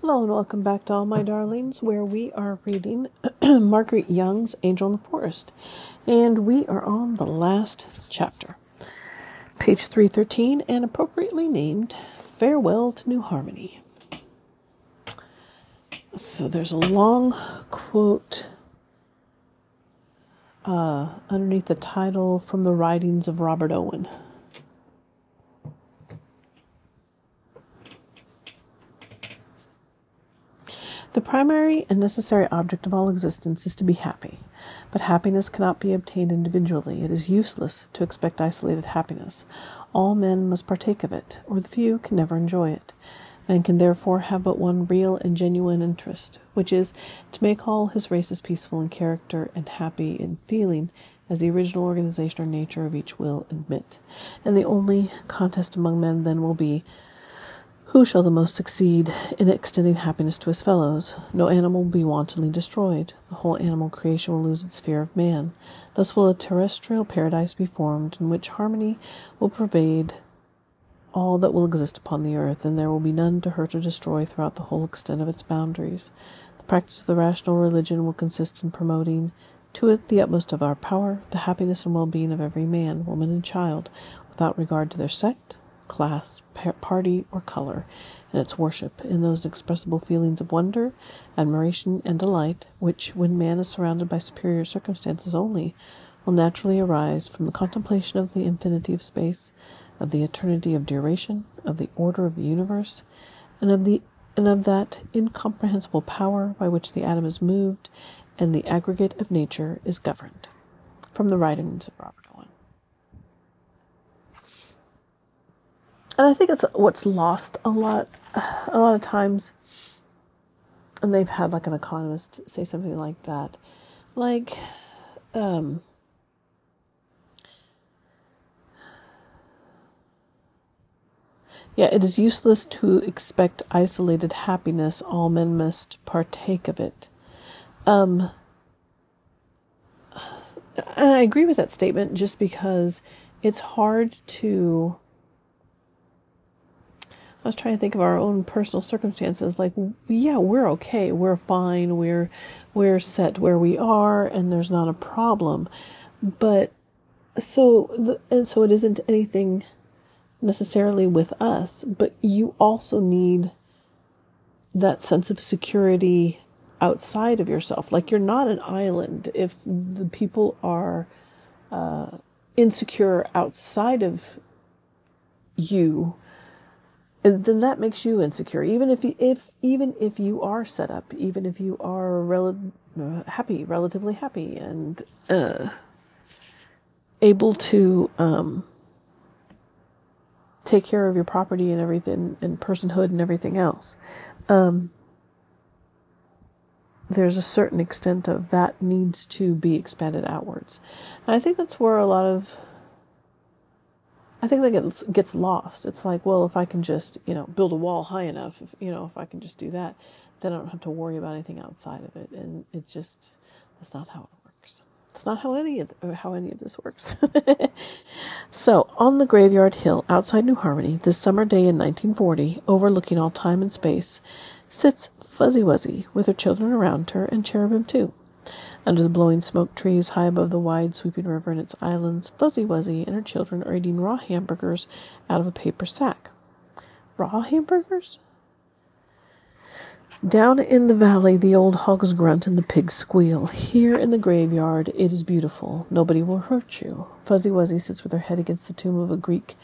Hello and welcome back to All My Darlings, where we are reading Margaret Young's Angel in the Forest. And we are on the last chapter, page 313, and appropriately named Farewell to New Harmony. So there's a long quote uh, underneath the title from the writings of Robert Owen. The primary and necessary object of all existence is to be happy. But happiness cannot be obtained individually. It is useless to expect isolated happiness. All men must partake of it, or the few can never enjoy it. Man can therefore have but one real and genuine interest, which is to make all his races peaceful in character and happy in feeling, as the original organization or nature of each will admit. And the only contest among men then will be who shall the most succeed in extending happiness to his fellows? No animal will be wantonly destroyed. The whole animal creation will lose its fear of man. Thus will a terrestrial paradise be formed in which harmony will pervade all that will exist upon the earth, and there will be none to hurt or destroy throughout the whole extent of its boundaries. The practice of the rational religion will consist in promoting to it the utmost of our power, the happiness and well being of every man, woman, and child, without regard to their sect, class, party, or color, and its worship in those inexpressible feelings of wonder, admiration, and delight, which, when man is surrounded by superior circumstances only, will naturally arise from the contemplation of the infinity of space, of the eternity of duration, of the order of the universe, and of the and of that incomprehensible power by which the atom is moved and the aggregate of nature is governed. From the writings of Robert. And I think it's what's lost a lot, a lot of times. And they've had like an economist say something like that, like, um, yeah, it is useless to expect isolated happiness. All men must partake of it. Um, I agree with that statement just because it's hard to I was trying to think of our own personal circumstances. Like, yeah, we're okay, we're fine, we're we're set where we are, and there's not a problem. But so the, and so it isn't anything necessarily with us, but you also need that sense of security outside of yourself. Like you're not an island if the people are uh, insecure outside of you then that makes you insecure. Even if you, if even if you are set up, even if you are rel- happy, relatively happy, and uh, able to um, take care of your property and everything, and personhood and everything else, um, there's a certain extent of that needs to be expanded outwards. And I think that's where a lot of I think that gets gets lost. It's like, well, if I can just, you know, build a wall high enough, if, you know, if I can just do that, then I don't have to worry about anything outside of it. And it just that's not how it works. That's not how any of how any of this works. so, on the graveyard hill outside New Harmony, this summer day in 1940, overlooking all time and space, sits Fuzzy Wuzzy with her children around her and Cherubim too. Under the blowing smoke trees high above the wide sweeping river and its islands, Fuzzy Wuzzy and her children are eating raw hamburgers out of a paper sack. Raw hamburgers? Down in the valley, the old hogs grunt and the pigs squeal. Here in the graveyard, it is beautiful. Nobody will hurt you. Fuzzy Wuzzy sits with her head against the tomb of a Greek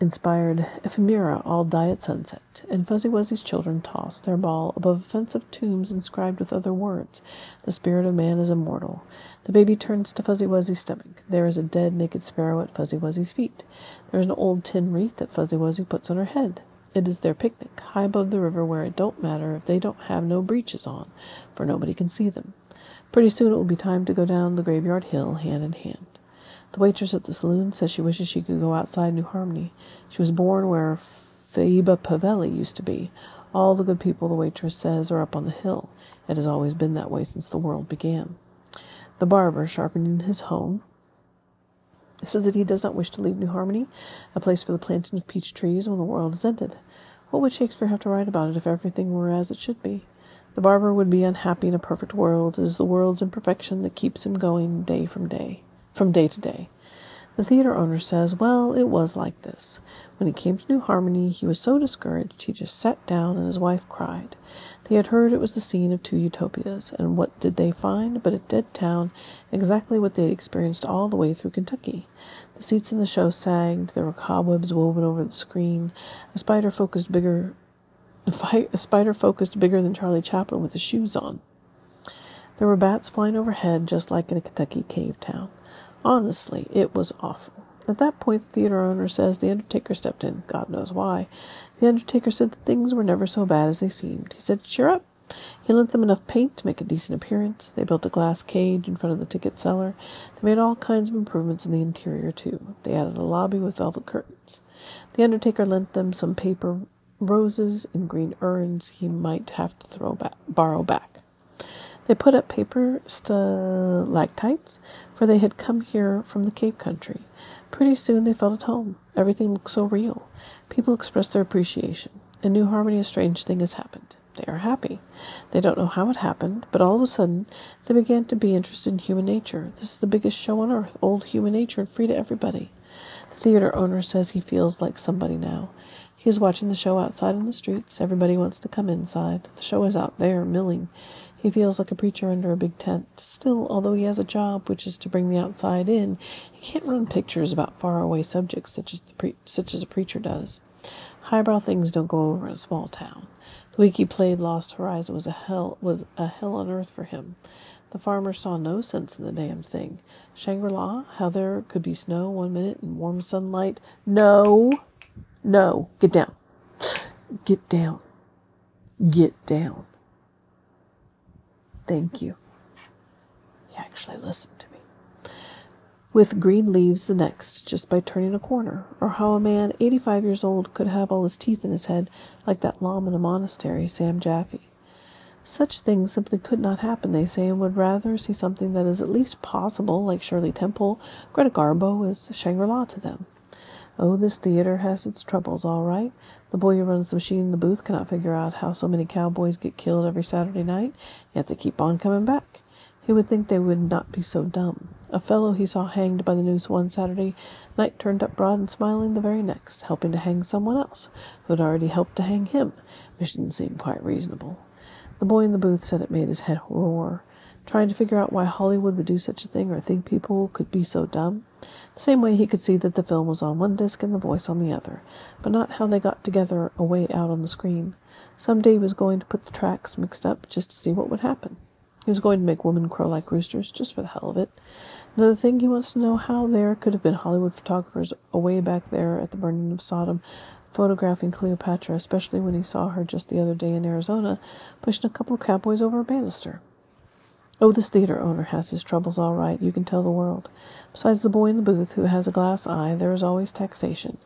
inspired ephemera all die at sunset, and Fuzzy Wuzzy's children toss their ball above a fence of tombs inscribed with other words. The spirit of man is immortal. The baby turns to Fuzzy Wuzzy's stomach. There is a dead, naked sparrow at Fuzzy Wuzzy's feet. There is an old tin wreath that Fuzzy Wuzzy puts on her head. It is their picnic, high above the river where it don't matter if they don't have no breeches on, for nobody can see them. Pretty soon it will be time to go down the graveyard hill hand in hand. The waitress at the saloon says she wishes she could go outside New Harmony. She was born where Faiba Pavelli used to be. All the good people, the waitress says, are up on the hill. It has always been that way since the world began. The barber, sharpening his hone, says that he does not wish to leave New Harmony, a place for the planting of peach trees when the world is ended. What would Shakespeare have to write about it if everything were as it should be? The barber would be unhappy in a perfect world. It is the world's imperfection that keeps him going day from day, from day to day. The theater owner says, Well, it was like this. When he came to New Harmony, he was so discouraged he just sat down and his wife cried. They had heard it was the scene of two utopias, and what did they find but a dead town, exactly what they had experienced all the way through Kentucky. The seats in the show sagged, there were cobwebs woven over the screen, a spider focused bigger a spider focused bigger than Charlie Chaplin with his shoes on. There were bats flying overhead just like in a Kentucky cave town. Honestly, it was awful. At that point, the theater owner says the undertaker stepped in. God knows why. The undertaker said that things were never so bad as they seemed. He said, Cheer up. He lent them enough paint to make a decent appearance. They built a glass cage in front of the ticket seller. They made all kinds of improvements in the interior, too. They added a lobby with velvet curtains. The undertaker lent them some paper roses in green urns he might have to throw back, borrow back. They put up paper stalactites, for they had come here from the Cape country. Pretty soon they felt at home. Everything looked so real. People expressed their appreciation. In New Harmony, a strange thing has happened. They are happy. They don't know how it happened, but all of a sudden they began to be interested in human nature. This is the biggest show on earth, old human nature, and free to everybody. The theater owner says he feels like somebody now. He is watching the show outside in the streets. Everybody wants to come inside. The show is out there, milling. He feels like a preacher under a big tent. Still, although he has a job which is to bring the outside in, he can't run pictures about faraway subjects such as, pre- such as a preacher does. Highbrow things don't go over in a small town. The week he played Lost Horizon was a hell was a hell on earth for him. The farmer saw no sense in the damn thing. Shangri La, how there could be snow one minute and warm sunlight. No, no, get down. Get down. Get down. Thank you. He actually listened to me. With green leaves the next, just by turning a corner, or how a man 85 years old could have all his teeth in his head, like that lama in a monastery, Sam Jaffe. Such things simply could not happen, they say, and would rather see something that is at least possible, like Shirley Temple. Greta Garbo is Shangri La to them. Oh, this theater has its troubles, all right. The boy who runs the machine in the booth cannot figure out how so many cowboys get killed every Saturday night, yet they keep on coming back. He would think they would not be so dumb. A fellow he saw hanged by the noose one Saturday night turned up broad and smiling the very next, helping to hang someone else who had already helped to hang him, which didn't seem quite reasonable. The boy in the booth said it made his head roar, trying to figure out why Hollywood would do such a thing or think people could be so dumb. The same way he could see that the film was on one disc and the voice on the other, but not how they got together away out on the screen. Some day he was going to put the tracks mixed up just to see what would happen. He was going to make women crow like roosters, just for the hell of it. Another thing, he wants to know how there could have been Hollywood photographers away back there at the burning of Sodom photographing Cleopatra, especially when he saw her just the other day in Arizona pushing a couple of cowboys over a banister. Oh, this theater owner has his troubles all right, you can tell the world. Besides the boy in the booth who has a glass eye, there is always taxation.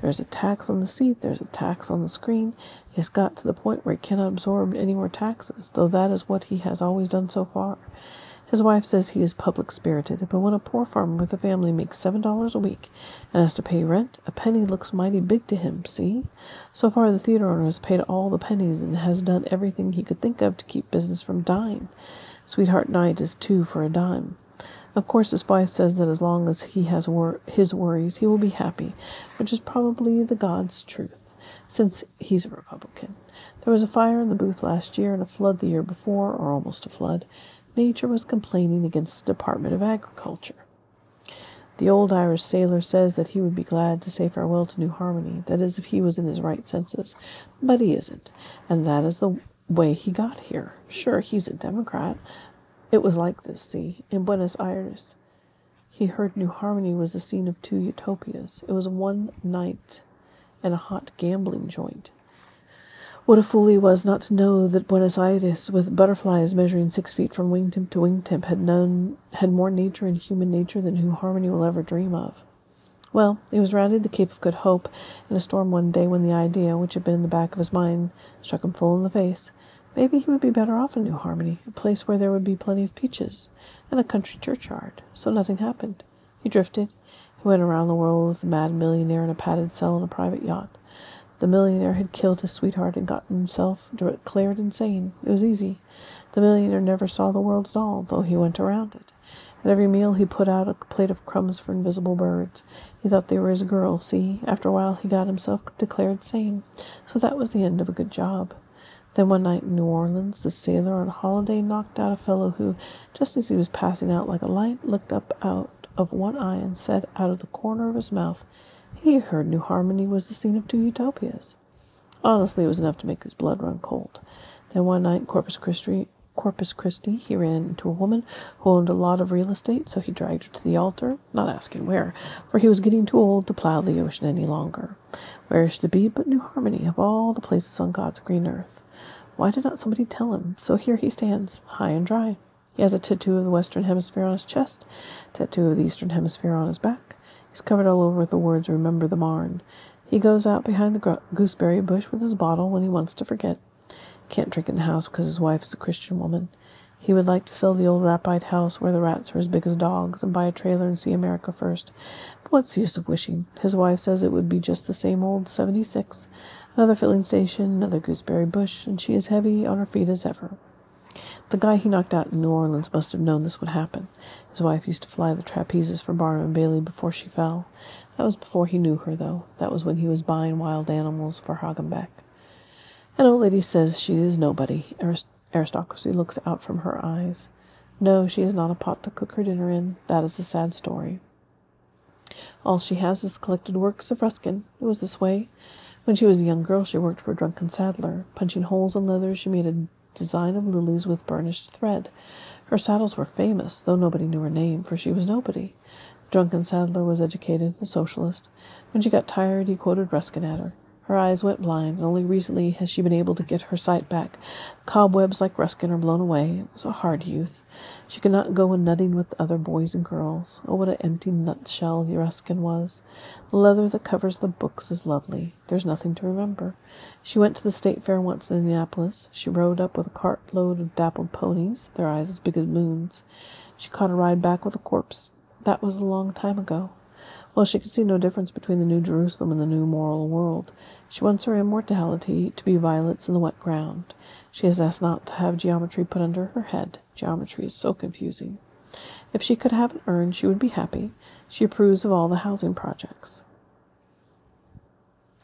There is a tax on the seat, there is a tax on the screen. He has got to the point where he cannot absorb any more taxes, though that is what he has always done so far. His wife says he is public spirited, but when a poor farmer with a family makes seven dollars a week and has to pay rent, a penny looks mighty big to him, see? So far the theater owner has paid all the pennies and has done everything he could think of to keep business from dying. Sweetheart Night is two for a dime. Of course, his wife says that as long as he has wor- his worries, he will be happy, which is probably the God's truth, since he's a Republican. There was a fire in the booth last year and a flood the year before, or almost a flood. Nature was complaining against the Department of Agriculture. The old Irish sailor says that he would be glad to say farewell to New Harmony, that is, if he was in his right senses, but he isn't, and that is the way he got here. Sure, he's a Democrat. It was like this, see, in Buenos Aires. He heard New Harmony was the scene of two utopias. It was one night and a hot gambling joint. What a fool he was not to know that Buenos Aires, with butterflies measuring six feet from wingtip to wingtip, had known had more nature and human nature than New Harmony will ever dream of. Well, he was rounding the Cape of Good Hope in a storm one day when the idea, which had been in the back of his mind, struck him full in the face. Maybe he would be better off in New Harmony, a place where there would be plenty of peaches, and a country churchyard. So nothing happened. He drifted. He went around the world with a mad millionaire in a padded cell in a private yacht. The millionaire had killed his sweetheart and gotten himself declared insane. It was easy. The millionaire never saw the world at all, though he went around it. At every meal he put out a plate of crumbs for invisible birds. He thought they were his girls, see? After a while he got himself declared sane. So that was the end of a good job. Then one night in New Orleans, the sailor on holiday knocked out a fellow who, just as he was passing out like a light, looked up out of one eye and said out of the corner of his mouth, he heard New Harmony was the scene of two utopias. Honestly, it was enough to make his blood run cold. Then one night in Corpus Christi, Corpus Christi, he ran into a woman who owned a lot of real estate, so he dragged her to the altar, not asking where, for he was getting too old to plow the ocean any longer. Where she to be but New Harmony, of all the places on God's green earth? Why did not somebody tell him? So here he stands, high and dry. He has a tattoo of the Western Hemisphere on his chest, tattoo of the Eastern Hemisphere on his back. He's covered all over with the words, Remember the Marne. He goes out behind the gooseberry bush with his bottle when he wants to forget. Can't drink in the house because his wife is a Christian woman. He would like to sell the old Rappite house where the rats are as big as dogs and buy a trailer and see America first. But what's the use of wishing? His wife says it would be just the same old 76. Another filling station, another gooseberry bush, and she is heavy on her feet as ever. The guy he knocked out in New Orleans must have known this would happen. His wife used to fly the trapezes for Barnum and Bailey before she fell. That was before he knew her, though. That was when he was buying wild animals for Hagenbeck. An old lady says she is nobody. Arist- aristocracy looks out from her eyes. No, she has not a pot to cook her dinner in. That is a sad story. All she has is collected works of Ruskin. It was this way. When she was a young girl, she worked for a drunken saddler. Punching holes in leather, she made a design of lilies with burnished thread. Her saddles were famous, though nobody knew her name, for she was nobody. The drunken saddler was educated, a socialist. When she got tired, he quoted Ruskin at her. Her eyes went blind, and only recently has she been able to get her sight back. Cobwebs like Ruskin are blown away. It was a hard youth. She could not go a nutting with other boys and girls. Oh, what an empty nutshell Ruskin was. The leather that covers the books is lovely. There's nothing to remember. She went to the State Fair once in Indianapolis. She rode up with a cartload of dappled ponies, their eyes as big as moons. She caught a ride back with a corpse. That was a long time ago. Well, she could see no difference between the New Jerusalem and the New Moral World. She wants her immortality to be violets in the wet ground. She has asked not to have geometry put under her head. Geometry is so confusing. If she could have an urn, she would be happy. She approves of all the housing projects.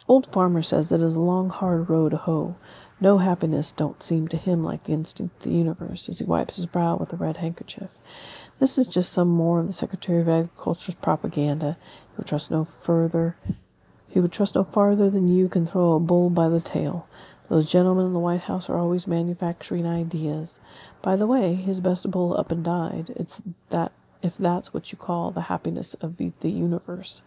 Old Farmer says it is a long, hard row to hoe. No happiness don't seem to him like the instinct of the universe as he wipes his brow with a red handkerchief. This is just some more of the Secretary of Agriculture's propaganda. He would trust no further. He would trust no farther than you can throw a bull by the tail. Those gentlemen in the White House are always manufacturing ideas. By the way, his best bull up and died. It's that if that's what you call the happiness of the universe.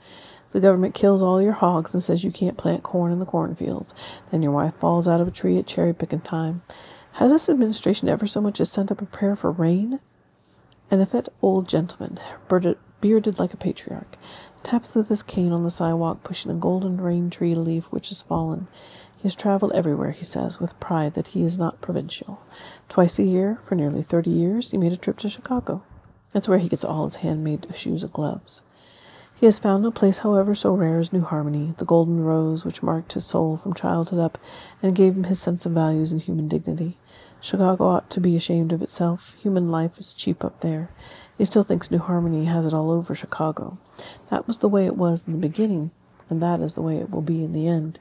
The government kills all your hogs and says you can't plant corn in the cornfields. Then your wife falls out of a tree at cherry picking time. Has this administration ever so much as sent up a prayer for rain? An effete old gentleman, bearded like a patriarch, taps with his cane on the sidewalk, pushing a golden rain tree leaf which has fallen. He has traveled everywhere, he says, with pride that he is not provincial. Twice a year, for nearly thirty years, he made a trip to Chicago. That's where he gets all his handmade shoes and gloves. He has found no place, however, so rare as New Harmony, the golden rose which marked his soul from childhood up and gave him his sense of values and human dignity. Chicago ought to be ashamed of itself. Human life is cheap up there. He still thinks New Harmony has it all over Chicago. That was the way it was in the beginning, and that is the way it will be in the end.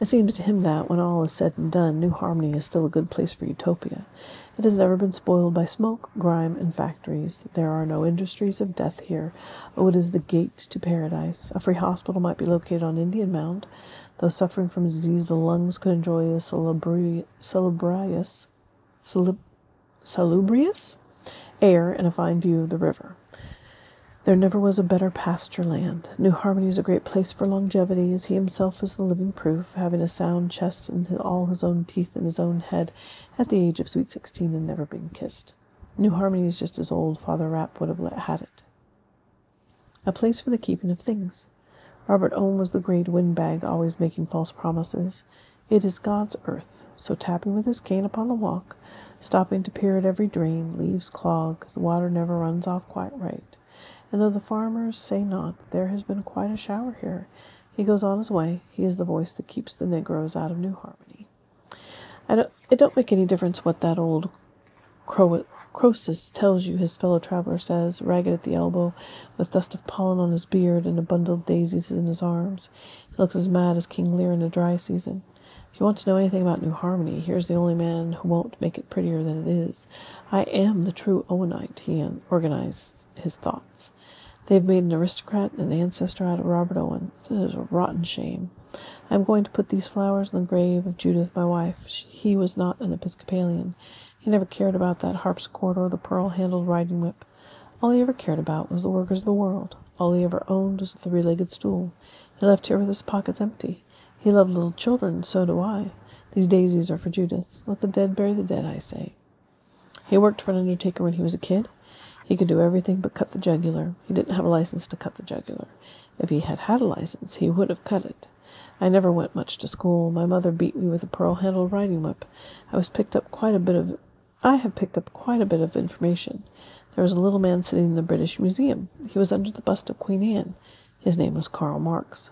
It seems to him that, when all is said and done, New Harmony is still a good place for utopia. It has never been spoiled by smoke, grime, and factories. There are no industries of death here. Oh, it is the gate to paradise. A free hospital might be located on Indian Mound. Those suffering from disease of the lungs could enjoy a salubrious salubrious air and a fine view of the river. There never was a better pasture land. New Harmony is a great place for longevity, as he himself is the living proof, having a sound chest and all his own teeth in his own head at the age of sweet sixteen and never been kissed. New Harmony is just as old Father Rapp would have had it. A place for the keeping of things. Robert Owen was the great windbag, always making false promises. It is God's earth, so tapping with his cane upon the walk, stopping to peer at every drain, leaves clog, the water never runs off quite right. And though the farmers say not there has been quite a shower here, He goes on his way. He is the voice that keeps the Negroes out of New Harmony. I don't, it don't make any difference what that old Cro- Croesus tells you, his fellow traveler says, ragged at the elbow, with dust of pollen on his beard and a bundle of daisies in his arms. He looks as mad as King Lear in a dry season. If you want to know anything about New Harmony, here's the only man who won't make it prettier than it is. I am the true Owenite, he organized his thoughts. They've made an aristocrat and an ancestor out of Robert Owen. It is a rotten shame. I am going to put these flowers in the grave of Judith, my wife. She, he was not an Episcopalian. He never cared about that harpsichord or the pearl handled riding whip. All he ever cared about was the workers of the world. All he ever owned was a three legged stool. He left here with his pockets empty. He loved little children, so do I. These daisies are for Judith. Let the dead bury the dead, I say. He worked for an undertaker when he was a kid. He could do everything but cut the jugular. He didn't have a license to cut the jugular. If he had had a license, he would have cut it. I never went much to school. My mother beat me with a pearl-handled riding whip. I was picked up quite a bit of I have picked up quite a bit of information. There was a little man sitting in the British Museum. He was under the bust of Queen Anne. His name was Karl Marx.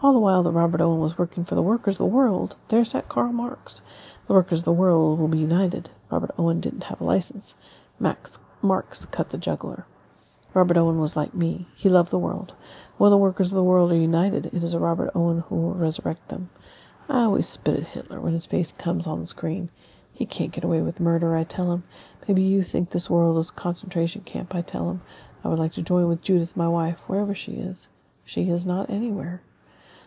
All the while that Robert Owen was working for the workers of the world, there sat Karl Marx. The workers of the world will be united. Robert Owen didn't have a license. Max Marx cut the juggler. Robert Owen was like me. He loved the world. When the workers of the world are united, it is a Robert Owen who will resurrect them. I always spit at Hitler when his face comes on the screen. He can't get away with murder, I tell him. Maybe you think this world is a concentration camp, I tell him. I would like to join with Judith, my wife, wherever she is. She is not anywhere.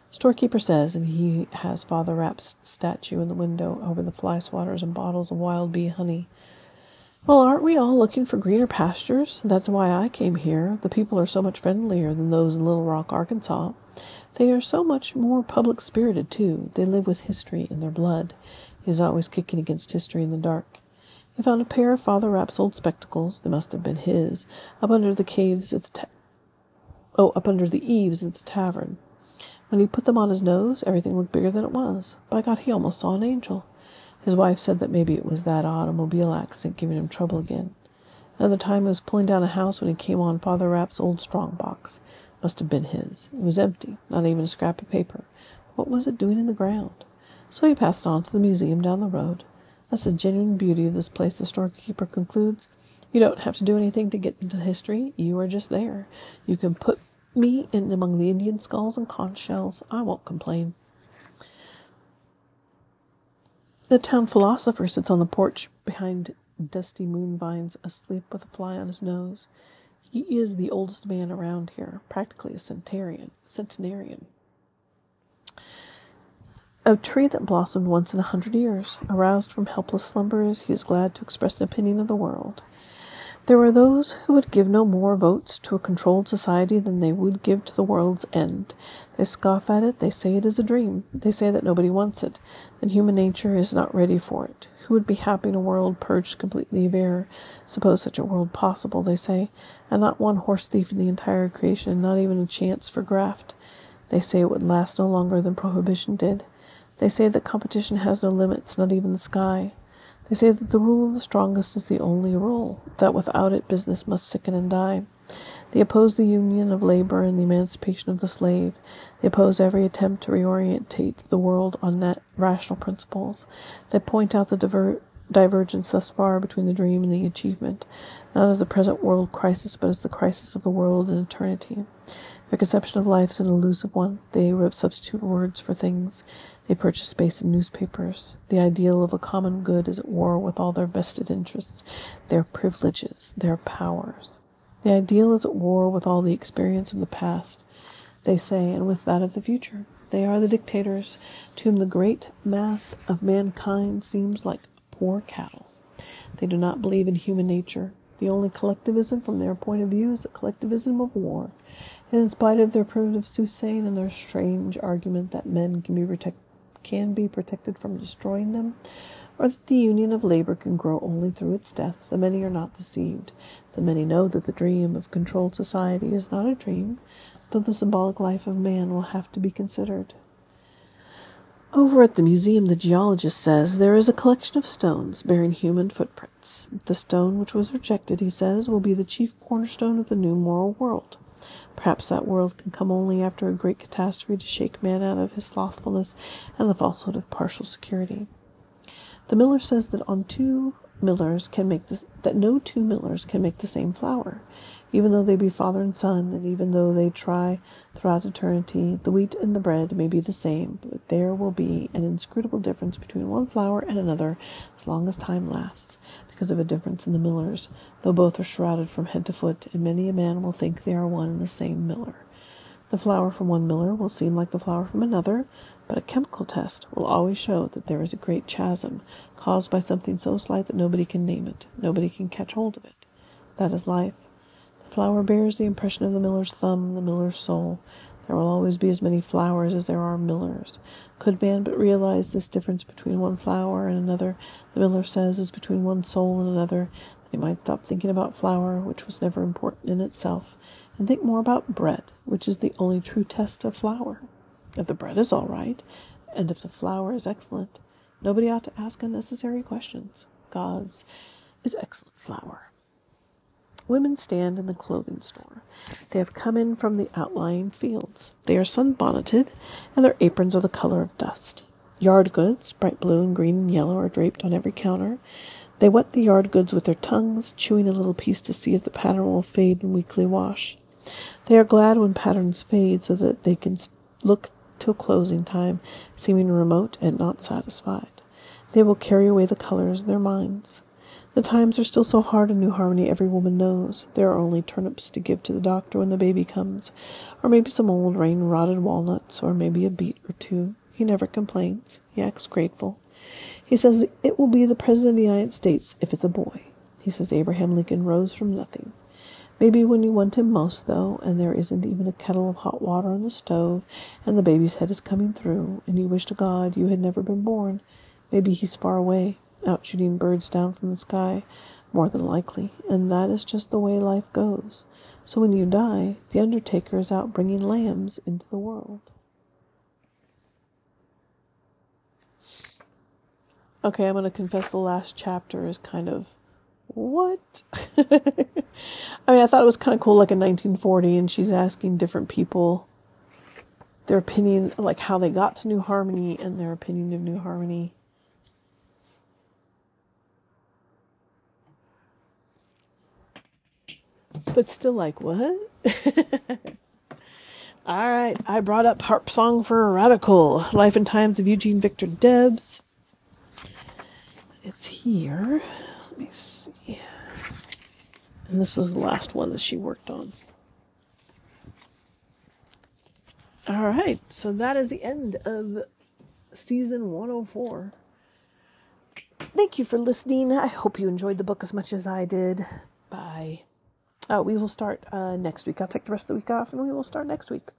Storekeeper says, and he has Father Rapp's statue in the window over the fly swatters and bottles of wild bee honey. Well, aren't we all looking for greener pastures? That's why I came here. The people are so much friendlier than those in Little Rock, Arkansas. They are so much more public spirited, too. They live with history in their blood. He is always kicking against history in the dark. He found a pair of Father Rapp's old spectacles, they must have been his, up under the caves at the ta- oh, up under the eaves of the tavern. When he put them on his nose, everything looked bigger than it was. By God, he almost saw an angel. His wife said that maybe it was that automobile accident giving him trouble again. Another time he was pulling down a house when he came on Father Rapp's old strong box. Must have been his. It was empty, not even a scrap of paper. What was it doing in the ground? So he passed on to the museum down the road. That's the genuine beauty of this place, the storekeeper concludes. You don't have to do anything to get into history. You are just there. You can put me in among the Indian skulls and conch shells. I won't complain. The town philosopher sits on the porch behind dusty moon vines, asleep with a fly on his nose. He is the oldest man around here, practically a centenarian. Centenarian. A tree that blossomed once in a hundred years. Aroused from helpless slumbers, he is glad to express the opinion of the world. There are those who would give no more votes to a controlled society than they would give to the world's end. They scoff at it, they say it is a dream, they say that nobody wants it, that human nature is not ready for it. Who would be happy in a world purged completely of error? Suppose such a world possible, they say, and not one horse thief in the entire creation, not even a chance for graft. They say it would last no longer than prohibition did. They say that competition has no limits, not even the sky. They say that the rule of the strongest is the only rule, that without it business must sicken and die. They oppose the union of labor and the emancipation of the slave. They oppose every attempt to reorientate the world on rational principles. They point out the diver- divergence thus far between the dream and the achievement, not as the present world crisis, but as the crisis of the world in eternity. Their conception of life is an elusive one. They substitute words for things. They purchase space in newspapers. The ideal of a common good is at war with all their vested interests, their privileges, their powers. The ideal is at war with all the experience of the past, they say, and with that of the future. They are the dictators to whom the great mass of mankind seems like poor cattle. They do not believe in human nature. The only collectivism from their point of view is the collectivism of war. And in spite of their primitive soothsaying and their strange argument that men can be, protect- can be protected from destroying them, or that the union of labor can grow only through its death, the many are not deceived. The many know that the dream of controlled society is not a dream, though the symbolic life of man will have to be considered. Over at the museum, the geologist says there is a collection of stones bearing human footprints. The stone which was rejected, he says, will be the chief cornerstone of the new moral world. Perhaps that world can come only after a great catastrophe to shake man out of his slothfulness and the falsehood of partial security. The miller says that on two millers can make this that no two millers can make the same flour even though they be father and son and even though they try throughout eternity the wheat and the bread may be the same but there will be an inscrutable difference between one flour and another as long as time lasts because of a difference in the millers though both are shrouded from head to foot and many a man will think they are one and the same miller the flour from one miller will seem like the flour from another but a chemical test will always show that there is a great chasm caused by something so slight that nobody can name it, nobody can catch hold of it. That is life. The flour bears the impression of the miller's thumb, the miller's soul. There will always be as many flowers as there are millers. Could man but realize this difference between one flower and another, the miller says, is between one soul and another, then he might stop thinking about flour, which was never important in itself, and think more about bread, which is the only true test of flour. If the bread is all right, and if the flour is excellent, nobody ought to ask unnecessary questions. God's is excellent flour. Women stand in the clothing store. They have come in from the outlying fields. They are sunbonneted, and their aprons are the color of dust. Yard goods, bright blue and green and yellow, are draped on every counter. They wet the yard goods with their tongues, chewing a little piece to see if the pattern will fade in weekly wash. They are glad when patterns fade so that they can look till closing time, seeming remote and not satisfied. They will carry away the colors in their minds. The times are still so hard in New Harmony, every woman knows. There are only turnips to give to the doctor when the baby comes, or maybe some old rain rotted walnuts, or maybe a beet or two. He never complains. He acts grateful. He says it will be the President of the United States if it's a boy. He says Abraham Lincoln rose from nothing. Maybe when you want him most, though, and there isn't even a kettle of hot water on the stove, and the baby's head is coming through, and you wish to God you had never been born, maybe he's far away, out shooting birds down from the sky, more than likely, and that is just the way life goes. So when you die, the undertaker is out bringing lambs into the world. Okay, I'm going to confess the last chapter is kind of what? I mean, I thought it was kind of cool, like in 1940, and she's asking different people their opinion, like how they got to New Harmony and their opinion of New Harmony. But still, like, what? All right, I brought up Harp Song for a Radical Life and Times of Eugene Victor Debs. It's here. Let me see. And this was the last one that she worked on. All right, so that is the end of season 104. Thank you for listening. I hope you enjoyed the book as much as I did. Bye. Oh, we will start uh, next week. I'll take the rest of the week off and we will start next week.